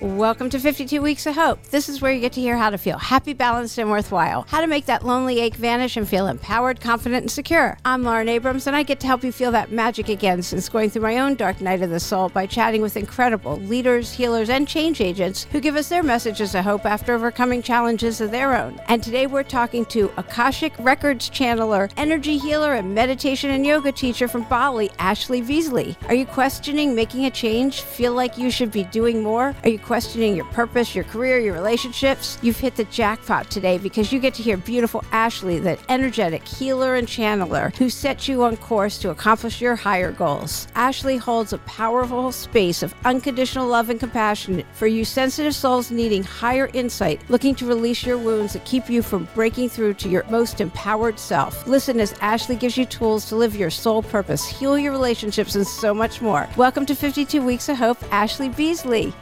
Welcome to 52 Weeks of Hope. This is where you get to hear how to feel happy, balanced, and worthwhile. How to make that lonely ache vanish and feel empowered, confident, and secure. I'm Lauren Abrams, and I get to help you feel that magic again since going through my own dark night of the soul by chatting with incredible leaders, healers, and change agents who give us their messages of hope after overcoming challenges of their own. And today we're talking to Akashic Records channeler, energy healer, and meditation and yoga teacher from Bali, Ashley Beasley. Are you questioning making a change? Feel like you should be doing more? Are you questioning your purpose, your career, your relationships, you've hit the jackpot today because you get to hear beautiful Ashley, that energetic healer and channeler who sets you on course to accomplish your higher goals. Ashley holds a powerful space of unconditional love and compassion for you sensitive souls needing higher insight, looking to release your wounds that keep you from breaking through to your most empowered self. Listen as Ashley gives you tools to live your soul purpose, heal your relationships, and so much more. Welcome to 52 Weeks of Hope, Ashley Beasley.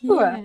Yeah.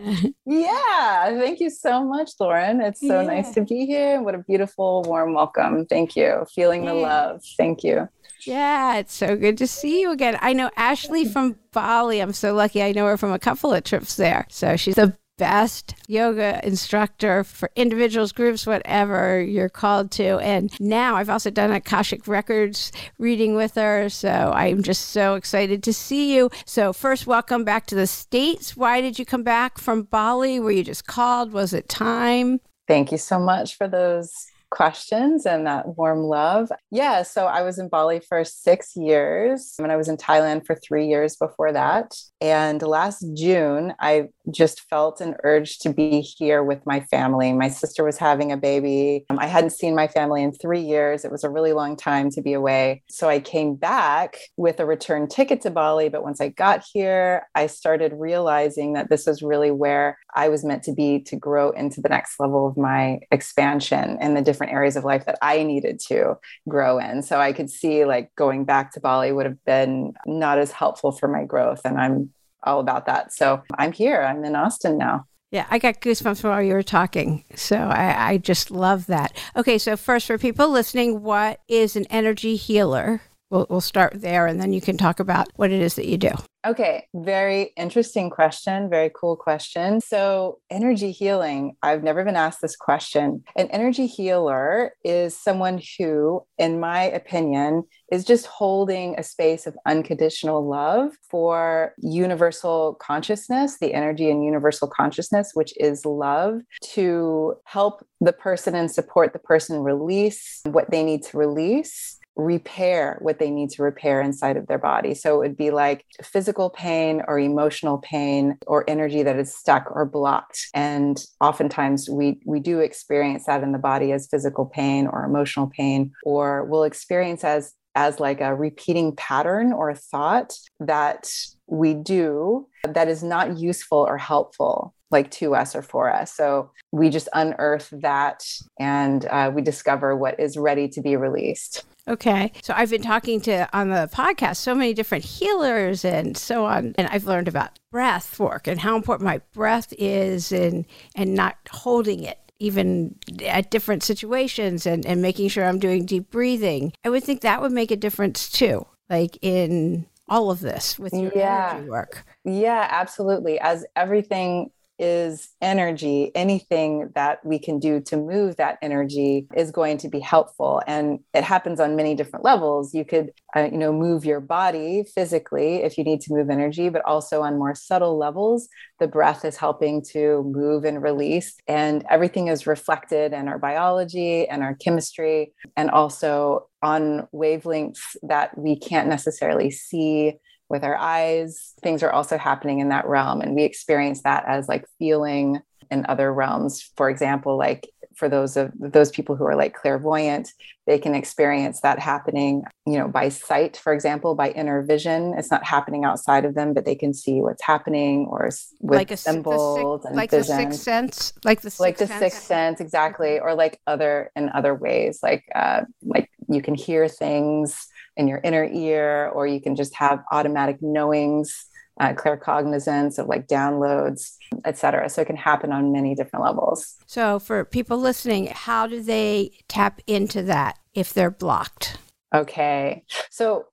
yeah. Thank you so much, Lauren. It's so yeah. nice to be here. What a beautiful, warm welcome. Thank you. Feeling yeah. the love. Thank you. Yeah, it's so good to see you again. I know Ashley from Bali. I'm so lucky. I know her from a couple of trips there. So she's the best yoga instructor for individuals, groups, whatever you're called to. And now I've also done Akashic Records reading with her. So I'm just so excited to see you. So, first, welcome back to the States. Why did you come back from Bali? Were you just called? Was it time? Thank you so much for those questions and that warm love. Yeah, so I was in Bali for six years and I was in Thailand for three years before that. And last June, I just felt an urge to be here with my family. My sister was having a baby. Um, I hadn't seen my family in three years. It was a really long time to be away. So I came back with a return ticket to Bali. But once I got here, I started realizing that this was really where I was meant to be to grow into the next level of my expansion and the different areas of life that I needed to grow in. So I could see like going back to Bali would have been not as helpful for my growth. And I'm all about that. So I'm here. I'm in Austin now. Yeah, I got goosebumps while you were talking. So I, I just love that. Okay, so first, for people listening, what is an energy healer? We'll, we'll start there and then you can talk about what it is that you do. Okay, very interesting question. Very cool question. So, energy healing, I've never been asked this question. An energy healer is someone who, in my opinion, is just holding a space of unconditional love for universal consciousness, the energy in universal consciousness, which is love, to help the person and support the person release what they need to release repair what they need to repair inside of their body. So it would be like physical pain or emotional pain or energy that is stuck or blocked. And oftentimes we we do experience that in the body as physical pain or emotional pain, or we'll experience as as like a repeating pattern or a thought that we do that is not useful or helpful like to us or for us. So we just unearth that and uh, we discover what is ready to be released. Okay. So I've been talking to on the podcast so many different healers and so on. And I've learned about breath work and how important my breath is and and not holding it even at different situations and, and making sure I'm doing deep breathing. I would think that would make a difference too, like in all of this with your yeah. energy work. Yeah, absolutely. As everything is energy. Anything that we can do to move that energy is going to be helpful. And it happens on many different levels. You could, uh, you know, move your body physically if you need to move energy, but also on more subtle levels, the breath is helping to move and release. And everything is reflected in our biology and our chemistry, and also on wavelengths that we can't necessarily see with our eyes. Things are also happening in that realm. And we experience that as like feeling in other realms. For example, like for those of those people who are like clairvoyant, they can experience that happening, you know, by sight, for example, by inner vision. It's not happening outside of them, but they can see what's happening or with like a, symbols the, and like vision. the sixth sense, like the sixth like the sense. sixth sense, exactly, or like other in other ways, like uh, like you can hear things in your inner ear, or you can just have automatic knowings, uh, claircognizance of like downloads, etc. So it can happen on many different levels. So for people listening, how do they tap into that if they're blocked? Okay. So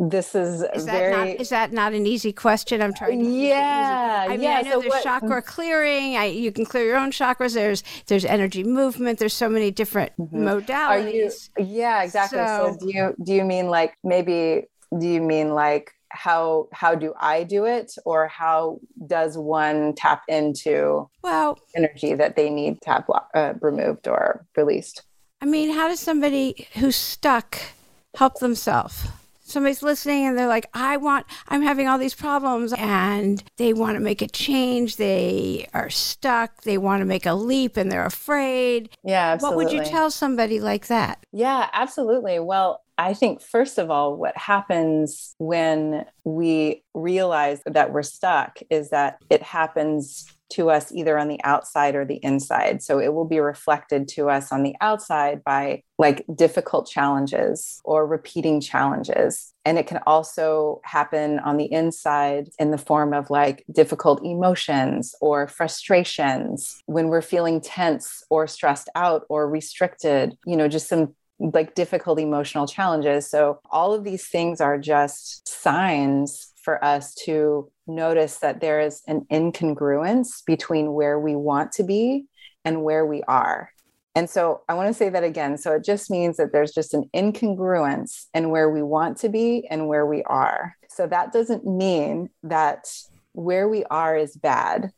this is, is that very. Not, is that not an easy question? I'm trying. To yeah, I mean, yeah. I know so there's what, chakra clearing. I, you can clear your own chakras. There's there's energy movement. There's so many different Mhm. Are modalities. you? Yeah, exactly. So, So- do you do you mean like maybe? Do you mean like how how do I do it, or how does one tap into well, energy that they need to have uh, removed or released? I mean, how does somebody who's stuck help themselves? Somebody's listening and they're like, I want, I'm having all these problems and they want to make a change. They are stuck. They want to make a leap and they're afraid. Yeah, absolutely. What would you tell somebody like that? Yeah, absolutely. Well, I think, first of all, what happens when we realize that we're stuck is that it happens to us either on the outside or the inside. So it will be reflected to us on the outside by like difficult challenges or repeating challenges. And it can also happen on the inside in the form of like difficult emotions or frustrations when we're feeling tense or stressed out or restricted, you know, just some like difficult emotional challenges. So, all of these things are just signs for us to notice that there is an incongruence between where we want to be and where we are. And so, I want to say that again. So, it just means that there's just an incongruence in where we want to be and where we are. So, that doesn't mean that where we are is bad.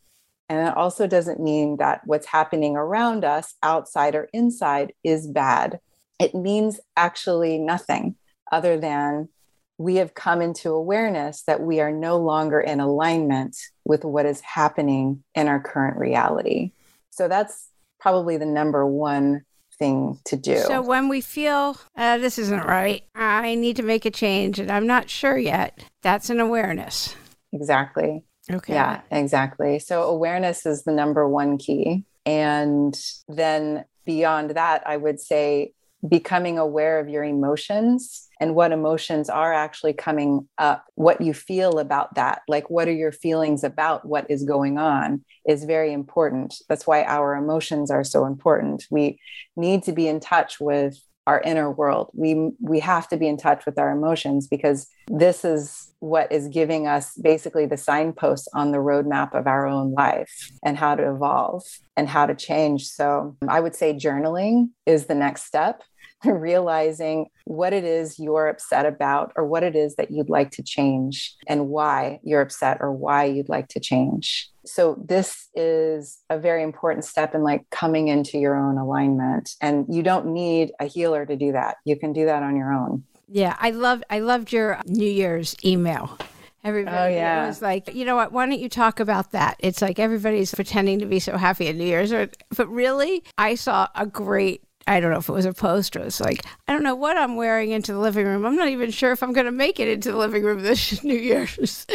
And it also doesn't mean that what's happening around us, outside or inside, is bad it means actually nothing other than we have come into awareness that we are no longer in alignment with what is happening in our current reality. So that's probably the number one thing to do. So when we feel uh, this isn't right, I need to make a change and I'm not sure yet, that's an awareness. exactly. Okay. Yeah, exactly. So awareness is the number one key. And then beyond that, I would say becoming aware of your emotions and what emotions are actually coming up, what you feel about that, like what are your feelings about what is going on, is very important. That's why our emotions are so important. We need to be in touch with our inner world. We we have to be in touch with our emotions because this is what is giving us basically the signposts on the roadmap of our own life and how to evolve and how to change. So I would say journaling is the next step realizing what it is you're upset about or what it is that you'd like to change and why you're upset or why you'd like to change. So this is a very important step in like coming into your own alignment and you don't need a healer to do that. You can do that on your own. Yeah, I love I loved your New Year's email. Everybody Oh, yeah. was like, you know what? Why don't you talk about that? It's like everybody's pretending to be so happy at New Year's, or, but really, I saw a great. I don't know if it was a post or it's like, I don't know what I'm wearing into the living room. I'm not even sure if I'm going to make it into the living room this New Year's.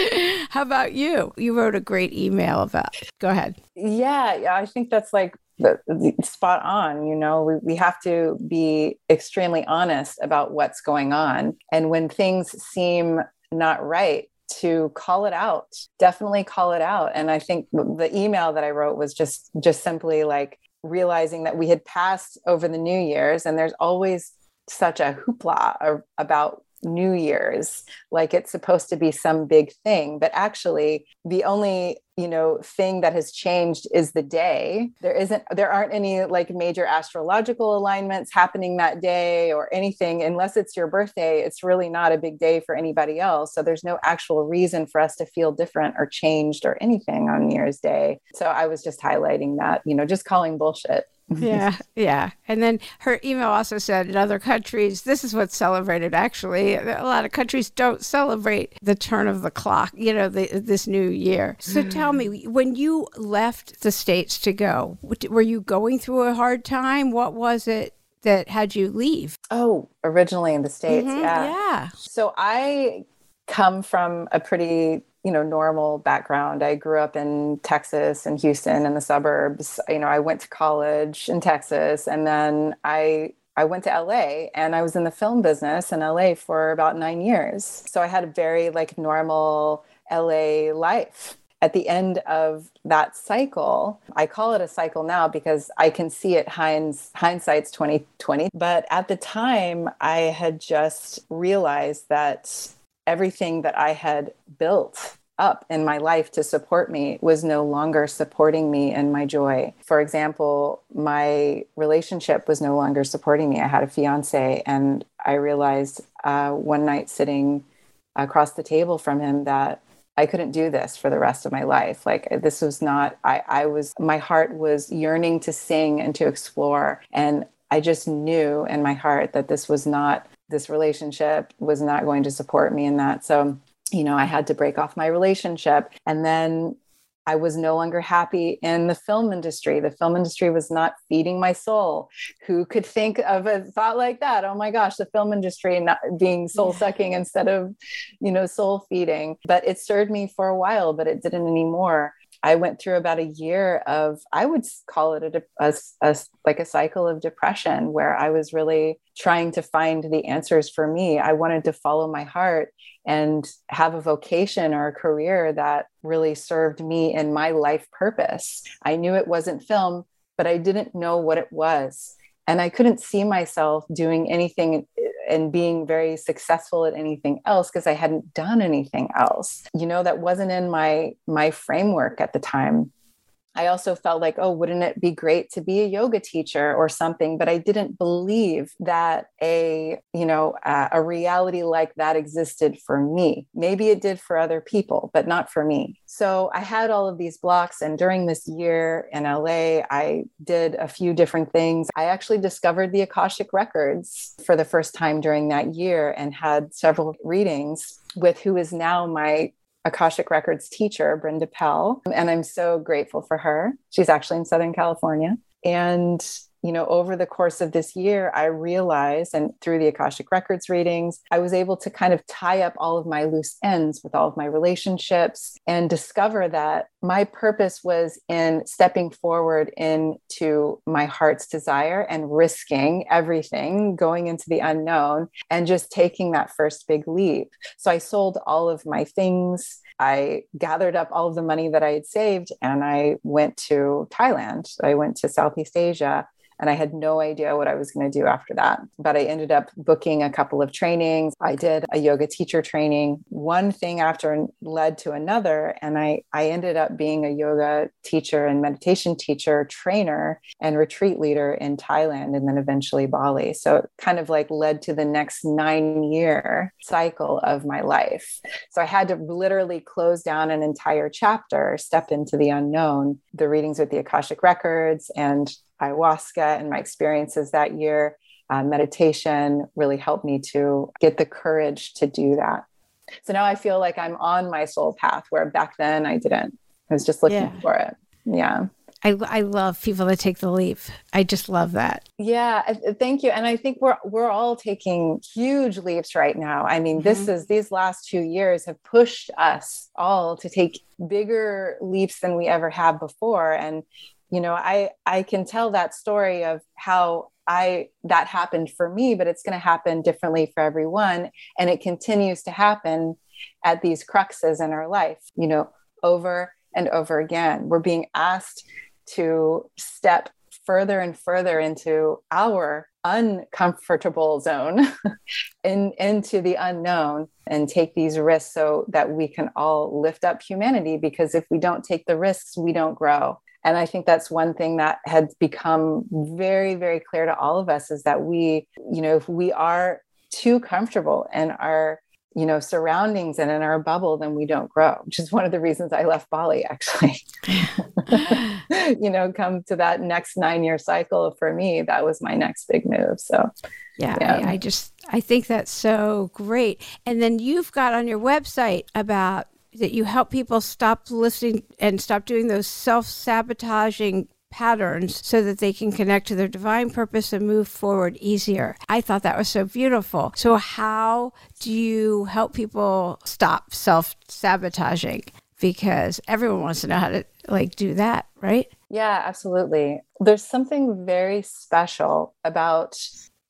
How about you? You wrote a great email about. Go ahead. Yeah, yeah, I think that's like the, the spot on. You know, we, we have to be extremely honest about what's going on. And when things seem not right, to call it out definitely call it out and i think the email that i wrote was just just simply like realizing that we had passed over the new year's and there's always such a hoopla about new year's like it's supposed to be some big thing. But actually the only you know thing that has changed is the day. There isn't there aren't any like major astrological alignments happening that day or anything. Unless it's your birthday it's really not a big day for anybody else. So there's no actual reason for us to feel different or changed or anything on new year's day. So i was just highlighting that you know just calling bullshit yeah, yeah. And then her email also said in other countries, this is what's celebrated. Actually, a lot of countries don't celebrate the turn of the clock. You know, the, this new year. So tell me, when you left the states to go, were you going through a hard time? What was it that had you leave? oh originally in the states Mhm, yeah yeah. So I come from a pretty, you know, normal background. I grew up in Texas and Houston and the suburbs. You know, I went to college in Texas and then I I went to LA and I was in the film business in LA for about 9 years. So I had a very like normal LA life. At the end of that cycle, I call it a cycle now because I can see it hinds, hindsight's 2020. But at the time, I had just realized that everything that I had built up in my life to support me was no longer supporting me in my joy. For example, my relationship was no longer supporting me. I had a fiance, and I realized uh, one night sitting across the table from him that I couldn't do this for the rest of my life. Like this was not, I, I was, my heart was yearning to sing and to explore. And I just knew in my heart that this was not, this relationship was not going to support me in that. So you know, I had to break off my relationship. And then I was no longer happy in the film industry. The film industry was not feeding my soul. Who could think of a thought like that? Oh my gosh, the film industry not being soul sucking yeah. instead of, you know, soul feeding. But it served me for a while, but it didn't anymore. I went through about a year of, I would call it a, a, a, like a cycle of depression where I was really trying to find the answers for me. I wanted to follow my heart and have a vocation or a career that really served me in my life purpose. I knew it wasn't film, but I didn't know what it was. And I couldn't see myself doing anything and being very successful at anything else because I hadn't done anything else. You know, that wasn't in my my framework at the time. I also felt like, oh, wouldn't it be great to be a yoga teacher or something? But I didn't believe that a, you know, uh, a reality like that existed for me. Maybe it did for other people, but not for me. So I had all of these blocks. And during this year in LA, I did a few different things. I actually discovered the Akashic Records for the first time during that year and had several readings with who is now my Akashic Records teacher, Brenda Pell. And I'm so grateful for her. She's actually in Southern California. And you know, over the course of this year, I realized, and through the Akashic Records readings, I was able to kind of tie up all of my loose ends with all of my relationships and discover that my purpose was in stepping forward into my heart's desire and risking everything, going into the unknown, and just taking that first big leap. So I sold all of my things. I gathered up all of the money that I had saved and I went to Thailand. I went to Southeast Asia and I had no idea what I was going to do after that. But I ended up booking a couple of trainings. I did a yoga teacher training. One thing after led to another. And I, I ended up being a yoga teacher and meditation teacher, trainer, and retreat leader in Thailand and then eventually Bali. So it kind of like led to the next nine year cycle of my life. So I had to literally close down an entire chapter, step into the unknown, the readings with the Akashic Records and ayahuasca and my experiences that year, uh, meditation really helped me to get the courage to do that. So now I feel like I'm on my soul path where back then I didn't. I was just looking yeah. for it. Yeah. I, I love people that take the leap. I just love that. Yeah, thank you. And I think we're we're all taking huge leaps right now. I mean, mm-hmm. this is these last two years have pushed us all to take bigger leaps than we ever have before. And you know i i can tell that story of how i that happened for me but it's going to happen differently for everyone. And it continues to happen at these cruxes in our life you know over and over again. We're being asked to step further and further into our uncomfortable zone in, into the unknown and take these risks so that we can all lift up humanity because if we don't take the risks we don't grow and i think that's one thing that has become very very clear to all of us is that we you know if we are too comfortable in our you know surroundings and in our bubble then we don't grow which is one of the reasons i left bali actually. You know come to that next nine year cycle for me that was my next big move. So yeah, yeah. I, I just i think that's so great. And then you've got on your website about that you help people stop listening and stop doing those self sabotaging patterns so that they can connect to their divine purpose and move forward easier. I thought that was so beautiful. So, how do you help people stop self sabotaging? Because everyone wants to know how to like do that, right? Yeah, absolutely. There's something very special about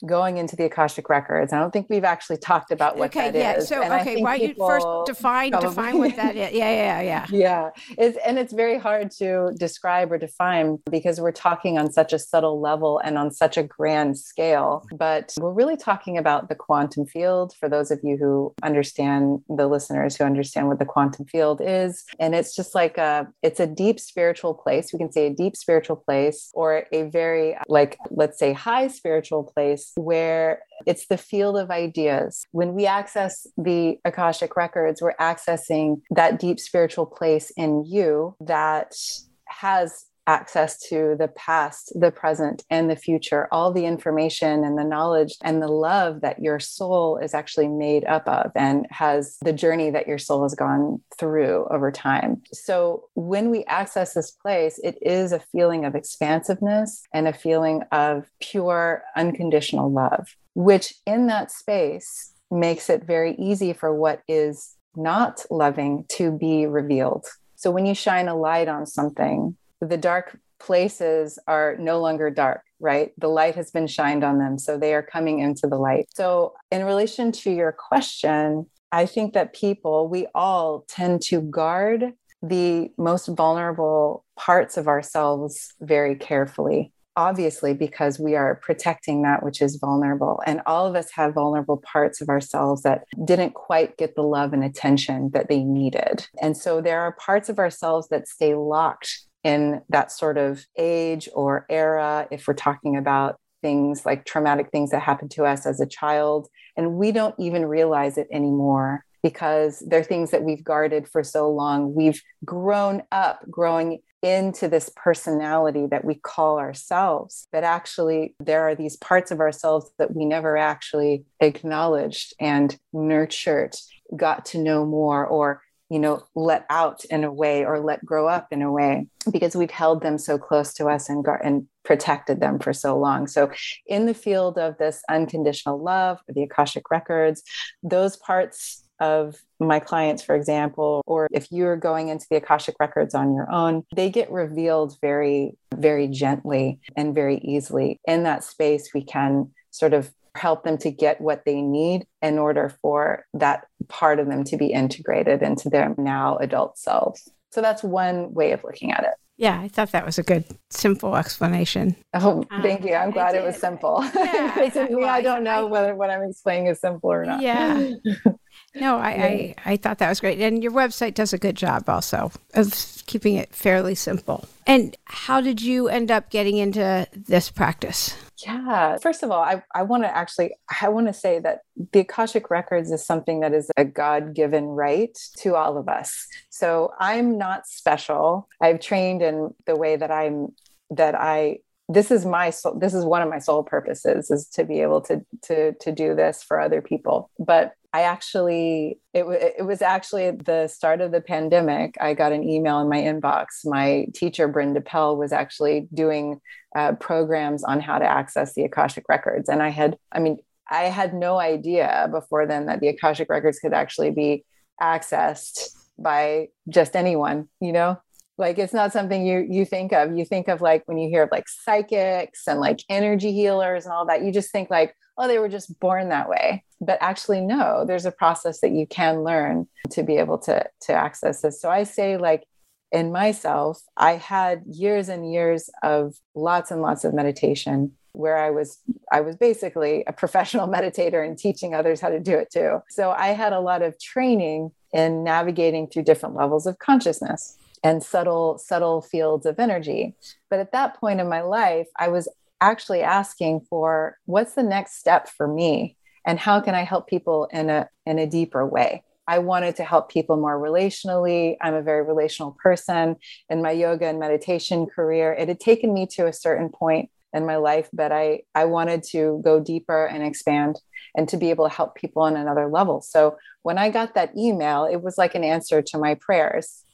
going into the Akashic records. I don't think we've actually talked about what that is. okay, that yeah. is. So, okay, why you first define probably, define what that is? Yeah, yeah, yeah. Yeah, it's and it's very hard to describe or define because we're talking on such a subtle level and on such a grand scale. But we're really talking about the quantum field. For those of you who understand, the listeners who understand what the quantum field is, and it's just like a it's a deep spiritual place. We can say a deep spiritual place or a very like let's say high spiritual place where it's the field of ideas. When we access the Akashic records, we're accessing that deep spiritual place in you that has access to the past, the present, and the future, all the information and the knowledge and the love that your soul is actually made up of and has the journey that your soul has gone through over time. So when we access this place, it is a feeling of expansiveness and a feeling of pure, unconditional love, which in that space makes it very easy for what is not loving to be revealed. So when you shine a light on something, the dark places are no longer dark, right? The light has been shined on them. So they are coming into the light. So, in relation to your question, I think that people, we all tend to guard the most vulnerable parts of ourselves very carefully. Obviously, because we are protecting that which is vulnerable. And all of us have vulnerable parts of ourselves that didn't quite get the love and attention that they needed. And so there are parts of ourselves that stay locked in that sort of age or era, if we're talking about things like traumatic things that happened to us as a child. And we don't even realize it anymore because they're things that we've guarded for so long. We've grown up growing into this personality that we call ourselves, but actually, there are these parts of ourselves that we never actually acknowledged and nurtured, got to know more, or you know, let out in a way or let grow up in a way because we've held them so close to us and, and protected them for so long. So, in the field of this unconditional love, or the Akashic records, those parts of my clients, for example, or if you're going into the Akashic records on your own, they get revealed very, very gently and very easily. In that space, we can sort of help them to get what they need in order for that part of them to be integrated into their now adult selves. So that's one way of looking at it. Yeah, I thought that was a good, simple explanation. Oh, thank um, you. I'm glad it was simple. Yeah, me, well, I don't know I, whether what I'm explaining is simple or not. Yeah. No, I, I, I thought that was great. And your website does a good job also of keeping it fairly simple. And how did you end up getting into this practice? Yeah. First of all, I, I want to actually I want to say that the Akashic Records is something that is a God-given right to all of us. So I'm not special. I've trained in the way that I'm that I this is my soul, this is one of my soul purposes is to be able to to to do this for other people. But I actually, it, w- it was actually at the start of the pandemic. I got an email in my inbox. My teacher, Brenda Pell, was actually doing uh, programs on how to access the Akashic Records. And I had, I mean, I had no idea before then that the Akashic Records could actually be accessed by just anyone, you know? Like it's not something you you think of you think of like when you hear of like psychics and like energy healers and all that you just think like oh, they were just born that way. But actually, no, there's a process that you can learn to be able to, to access this. So I say, like, in myself, I had years and years of lots and lots of meditation where I was I was basically a professional meditator and teaching others how to do it too. So I had a lot of training in navigating through different levels of consciousness and subtle subtle fields of energy. But at that point in my life, I was actually asking for what's the next step for me and how can I help people in a in a deeper way. I wanted to help people more relationally. I'm a very relational person. In my yoga and meditation career, it had taken me to a certain point in my life, but I, I wanted to go deeper and expand and to be able to help people on another level. So when I got that email, it was like an answer to my prayers.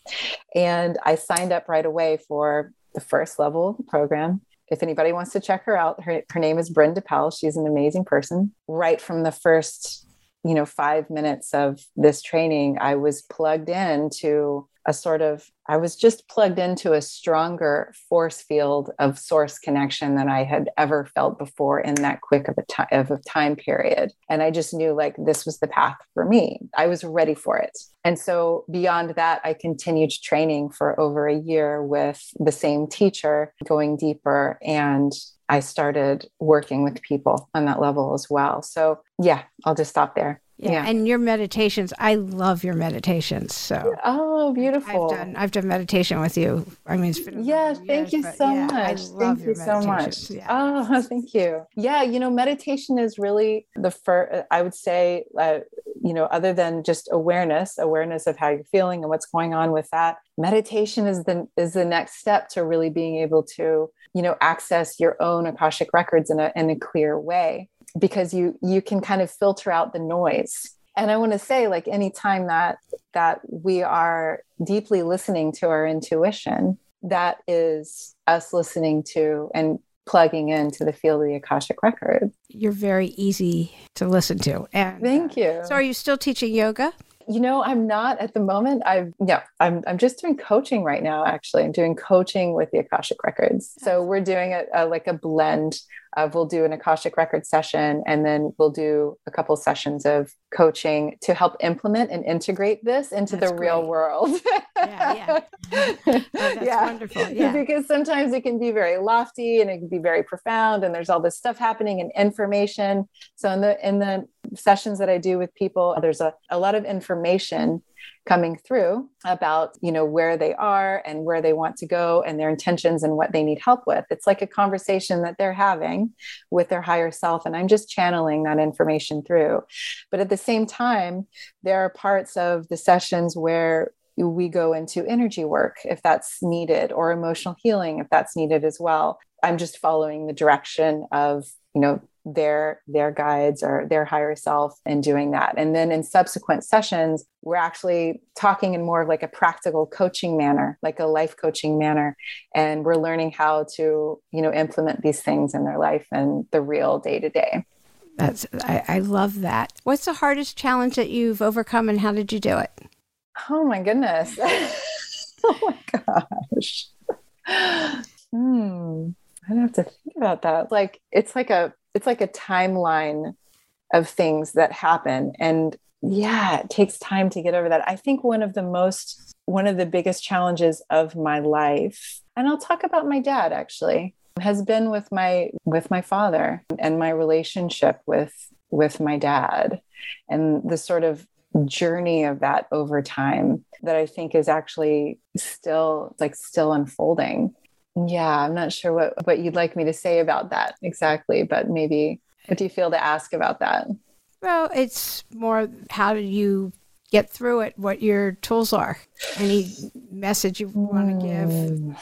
And I signed up right away for the first level program if anybody wants to check her out, her, her name is Brenda Powell. She's an amazing person. Right from the first, you know, five minutes of this training, I was plugged in to a sort of I was just plugged into a stronger force field of source connection than I had ever felt before in that quick of a time of a time period. And I just knew like this was the path for me. I was ready for it. And so beyond that, I continued training for over a year with the same teacher, going deeper and I started working with people on that level as well. So, yeah, I'll just stop there. Yeah. yeah. And your meditations, I love your meditations. So Oh, beautiful. I've done I've done meditation with you. I mean it's been Yeah, thank years, you so yeah, much. Thank you so much. Yeah. Oh, thank you. Yeah, you know, meditation is really the first I would say uh, you know, other than just awareness, awareness of how you're feeling and what's going on with that, meditation is the is the next step to really being able to, you know, access your own akashic records in a in a clear way because you you can kind of filter out the noise and i want to say like anytime that that we are deeply listening to our intuition that is us listening to and plugging into the field of the akashic record you're very easy to listen to and thank uh, you so are you still teaching yoga you know, I'm not at the moment. I've yeah, I'm I'm just doing coaching right now. Actually, I'm doing coaching with the Akashic Records. So we're doing a, a like a blend of we'll do an Akashic Record session, and then we'll do a couple sessions of coaching to help implement and integrate this into that's the great. real world. yeah, yeah. Oh, that's yeah. wonderful. Yeah. Because sometimes it can be very lofty and it can be very profound and there's all this stuff happening and information. So in the in the sessions that I do with people, there's a, a lot of information coming through about you know where they are and where they want to go and their intentions and what they need help with. It's like a conversation that they're having with their higher self and i'm just channeling that information through. But at the same time there are parts of the sessions where we go into energy work if that's needed or emotional healing if that's needed as well. I'm just following the direction of you know their their guides or their higher self and doing that. And then in subsequent sessions we're actually talking in more of like a practical coaching manner like a life coaching manner. And we're learning how to you know implement these things in their life and the real day to day that's I, I love that. What's the hardest challenge that you've overcome and how did you do it? Oh my goodness. Oh my gosh. Hmm. I don't have to think about that. Like it's like a it's like a timeline of things that happen. And yeah it takes time to get over that. I think one of the most one of the biggest challenges of my life and i'll talk about my dad actually has been with my with my father and my relationship with with my dad and the sort of journey of that over time that i think is actually still like still unfolding yeah, I'm not sure what, what you'd like me to say about that exactly, but maybe what do you feel to ask about that? Well, it's more how do you get through it, what your tools are, any message you want to give. Mm,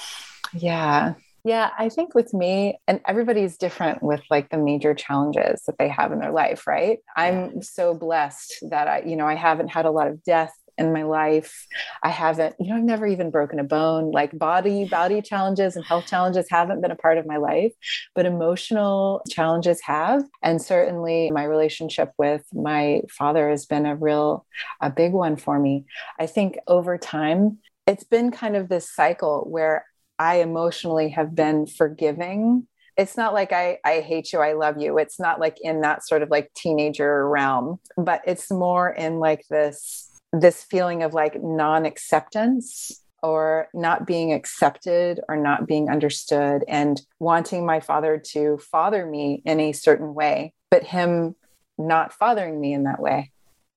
yeah. Yeah, I think with me, and everybody's different with like the major challenges that they have in their life, right? I'm so blessed that I, you know, I haven't had a lot of death in my life. I haven't, you know, I've never even broken a bone. Like body, body challenges and health challenges haven't been a part of my life, but emotional challenges have. And certainly my relationship with my father has been a real, a big one for me. I think over time, it's been kind of this cycle where I emotionally have been forgiving it's not like I, I hate you, I love you. It's not like in that sort of like teenager realm, but it's more in like this this feeling of like non acceptance or not being accepted or not being understood and wanting my father to father me in a certain way, but him not fathering me in that way.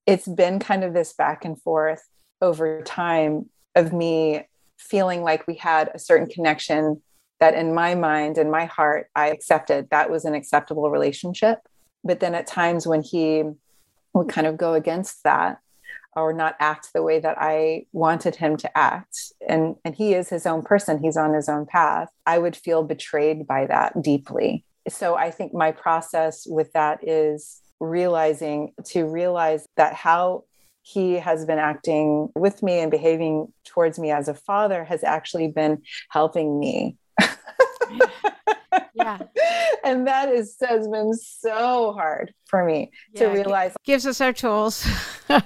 It's been kind of this back and forth over time of me feeling like we had a certain connection that in my mind and my heart I accepted that was an acceptable relationship. But then at times when he would kind of go against that, or not act the way that I wanted him to act. And, and he is his own person, he's on his own path. I would feel betrayed by that deeply. So I think my process with that is realizing to realize that how he has been acting with me and behaving towards me as a father has actually been helping me. yeah. And that is has been so hard for me yeah, to realize gives us our tools.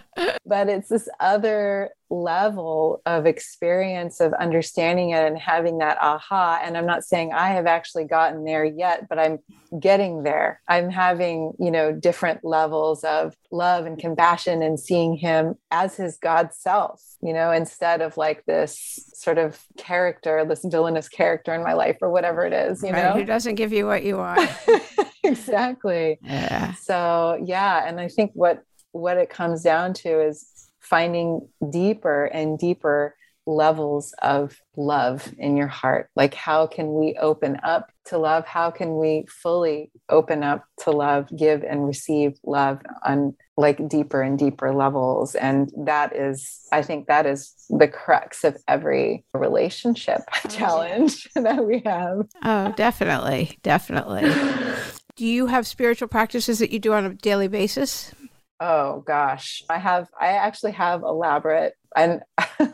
But it's this other level of experience of understanding it and having that aha. And i'm not saying i have actually gotten there yet but i'm getting there. I'm having you know different levels of love and compassion and seeing him as his god self you know instead of like this sort of character this villainous character in my life or whatever it is you right, know? who doesn't give you what you want exactly yeah so yeah and i think what what it comes down to is finding deeper and deeper levels of love in your heart. Like, how can we open up to love? How can we fully open up to love, give and receive love on like deeper and deeper levels? And that is, I think, that is the crux of every relationship oh, challenge that we have. Oh, definitely. Definitely. do you have spiritual practices that you do on a daily basis? Oh gosh, I have I actually have elaborate and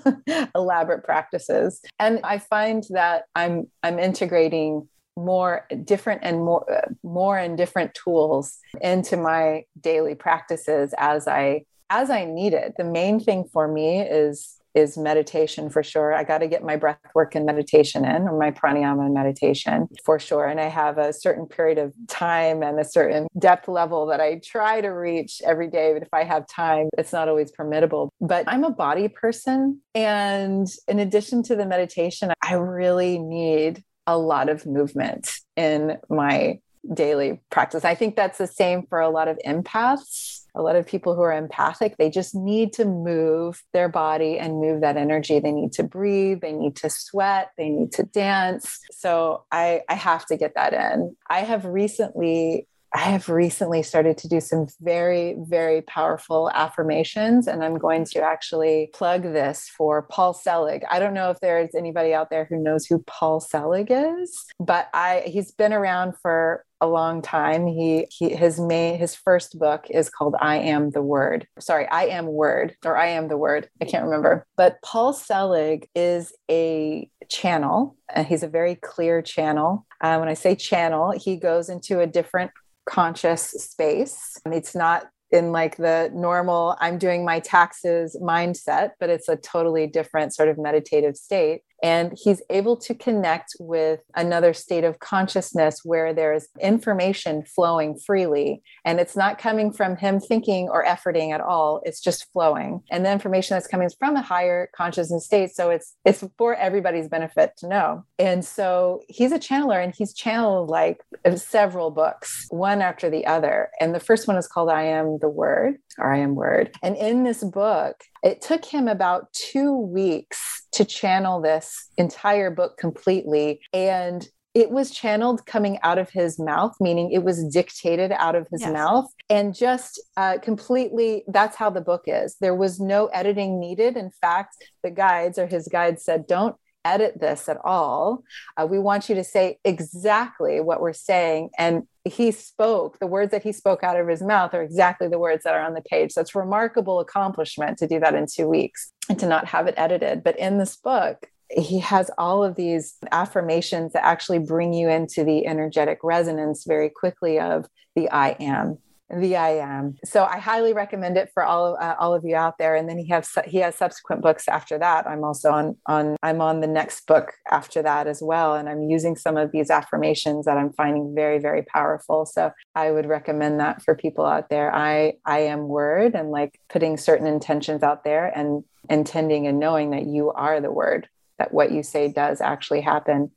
elaborate practices. And I find that I'm I'm integrating more different and more more and different tools into my daily practices as I as I need it. The main thing for me is is meditation for sure. I got to get my breath work and meditation in, or my pranayama and meditation for sure. And I have a certain period of time and a certain depth level that I try to reach every day. But if I have time, it's not always permittable. But I'm a body person. And in addition to the meditation, I really need a lot of movement in my daily practice. I think that's the same for a lot of empaths a lot of people who are empathic, they just need to move their body and move that energy. They need to breathe, they need to sweat, they need to dance. So I, I have to get that in. I have recently I have recently started to do some very, very powerful affirmations, and I'm going to actually plug this for Paul Selig. I don't know if there's anybody out there who knows who Paul Selig is, but I he's been around for a long time. He, he his main his first book is called I Am the Word. Sorry, I Am Word or I Am the Word. I can't remember. But Paul Selig is a channel. and he's a very clear channel. Uh, when I say channel, he goes into a different conscious space. It's not in like the normal i'm doing my taxes mindset but it's a totally different sort of meditative state and he's able to connect with another state of consciousness where there's information flowing freely. And it's not coming from him thinking or efforting at all. It's just flowing. And the information that's coming is from a higher consciousness state. So it's it's for everybody's benefit to know. And so he's a channeler and he's channeled like several books one after the other. And the first one is called i am the word or i am word. And in this book it took him about two weeks to channel this entire book completely. And it was channeled coming out of his mouth, meaning it was dictated out of his yes. mouth, and just uh, completely that's how the book is. There was no editing needed. In fact, the guides or his guides said, don't edit this at all. Uh, we want you to say exactly what we're saying. And he spoke, the words that he spoke out of his mouth are exactly the words that are on the page. It's remarkable accomplishment to do that in two weeks and to not have it edited. But in this book, he has all of these affirmations that actually bring you into the energetic resonance very quickly of the I am the I am. So I highly recommend it for all uh, all of you out there. And then he has he has subsequent books after that. I'm also on on I'm on the next book after that as well, and I'm using some of these affirmations that I'm finding very very powerful. So I would recommend that for people out there. I I am word and like putting certain intentions out there and intending and knowing that you are the word that what you say does actually happen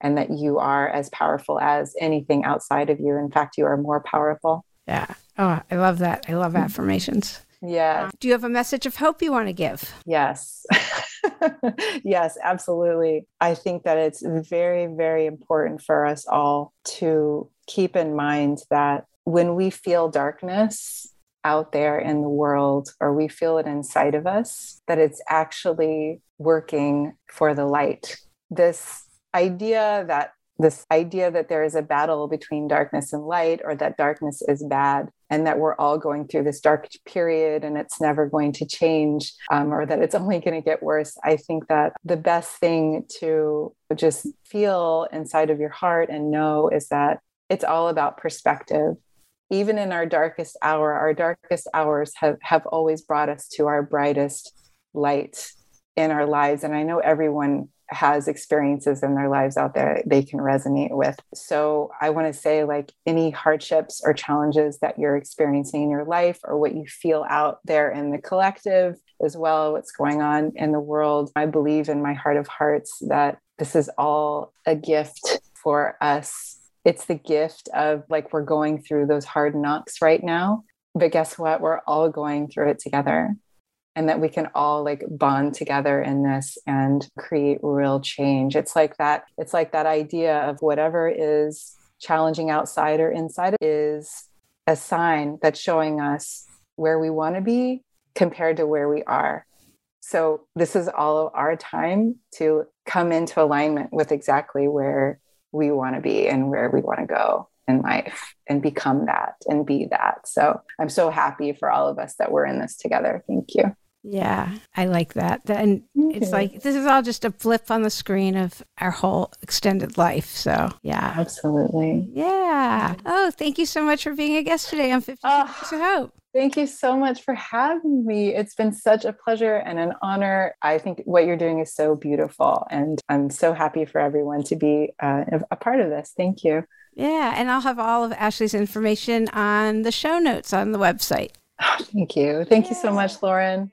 and that you are as powerful as anything outside of you in fact you are more powerful yeah. Oh, I love that. I love affirmations. Yeah. Do you have a message of hope you want to give? Yes. yes, absolutely. I think that it's very, very important for us all to keep in mind that when we feel darkness out there in the world or we feel it inside of us, that it's actually working for the light. This idea that this idea that there is a battle between darkness and light, or that darkness is bad, and that we're all going through this dark period and it's never going to change, um, or that it's only going to get worse. I think that the best thing to just feel inside of your heart and know is that it's all about perspective. even in our darkest hour, our darkest hours have, have always brought us to our brightest light in our lives. And I know everyone has experiences in their lives out there they can resonate with. So I want to say, like, any hardships or challenges that you're experiencing in your life or what you feel out there in the collective, as well, what's going on in the world, I believe in my heart of hearts that this is all a gift for us. It's the gift of like we're going through those hard knocks right now. But guess what? We're all going through it together and that we can all like bond together in this and create real change it's like that it's like that idea of whatever is challenging outside or inside is a sign that's showing us where we want to be compared to where we are so this is all our time to come into alignment with exactly where we want to be and where we want to go in life and become that and be that. So I'm so happy for all of us that we're in this together. Thank you. Yeah, I like that. And it's like this is all just a flip on the screen of our whole extended life. So, yeah. Absolutely. Yeah. Oh, thank you so much for being a guest today on 50 oh, to Hope. Thank you so much for having me. It's been such a pleasure and an honor. I think what you're doing is so beautiful, and I'm so happy for everyone to be uh, a part of this. Thank you. Yeah, and I'll have all of Ashley's information on the show notes on the website. Oh, thank you. Thank you so much, Lauren.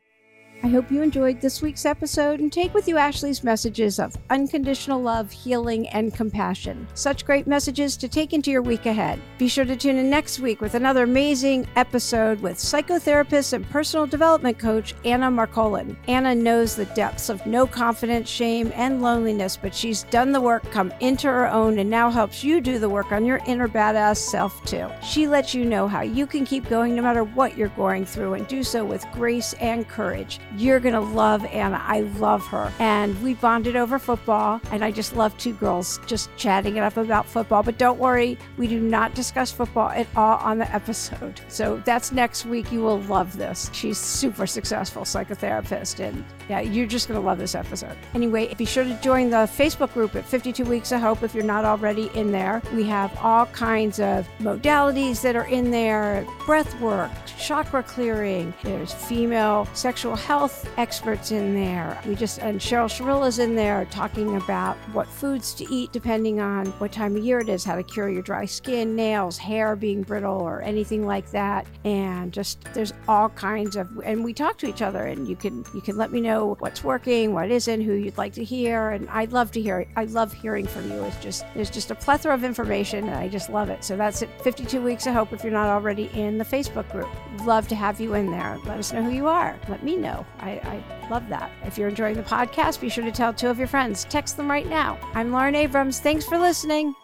I hope you enjoyed this week's episode and take with you Ashley's messages of unconditional love, healing, and compassion. Such great messages to take into your week ahead. Be sure to tune in next week with another amazing episode with psychotherapist and personal development coach Anna Marcolin. Anna knows the depths of no confidence, shame, and loneliness, but she's done the work, come into her own, and now helps you do the work on your inner badass self too. She lets you know how you can keep going no matter what you're going through and do so with grace and courage. You're going to love Anna. I love her. And we bonded over football. And I just love two girls just chatting it up about football. But don't worry, we do not discuss football at all on the episode. So that's next week. You will love this. She's super successful psychotherapist. And yeah, you're just going to love this episode. Anyway, be sure to join the Facebook group at 52 Weeks of Hope if you're not already in there. We have all kinds of modalities that are in there breath work, chakra clearing, there's female sexual health health experts in there. We just, and Cheryl Sharilla's in there talking about what foods to eat depending on what time of year it is, how to cure your dry skin, nails, hair being brittle, or anything like that. And just, there's all kinds of, and we talk to each other and you can, you can let me know what's working, what isn't, who you'd like to hear. And I'd love to hear, I love hearing from you. It's just, there's just a plethora of information and I just love it. So that's it. 52 Weeks of Hope if you're not already in the Facebook group. Love to have you in there. Let us know who you are. Let me know. I, I love that. If you're enjoying the podcast, be sure to tell two of your friends. Text them right now. I'm Lauren Abrams. Thanks for listening.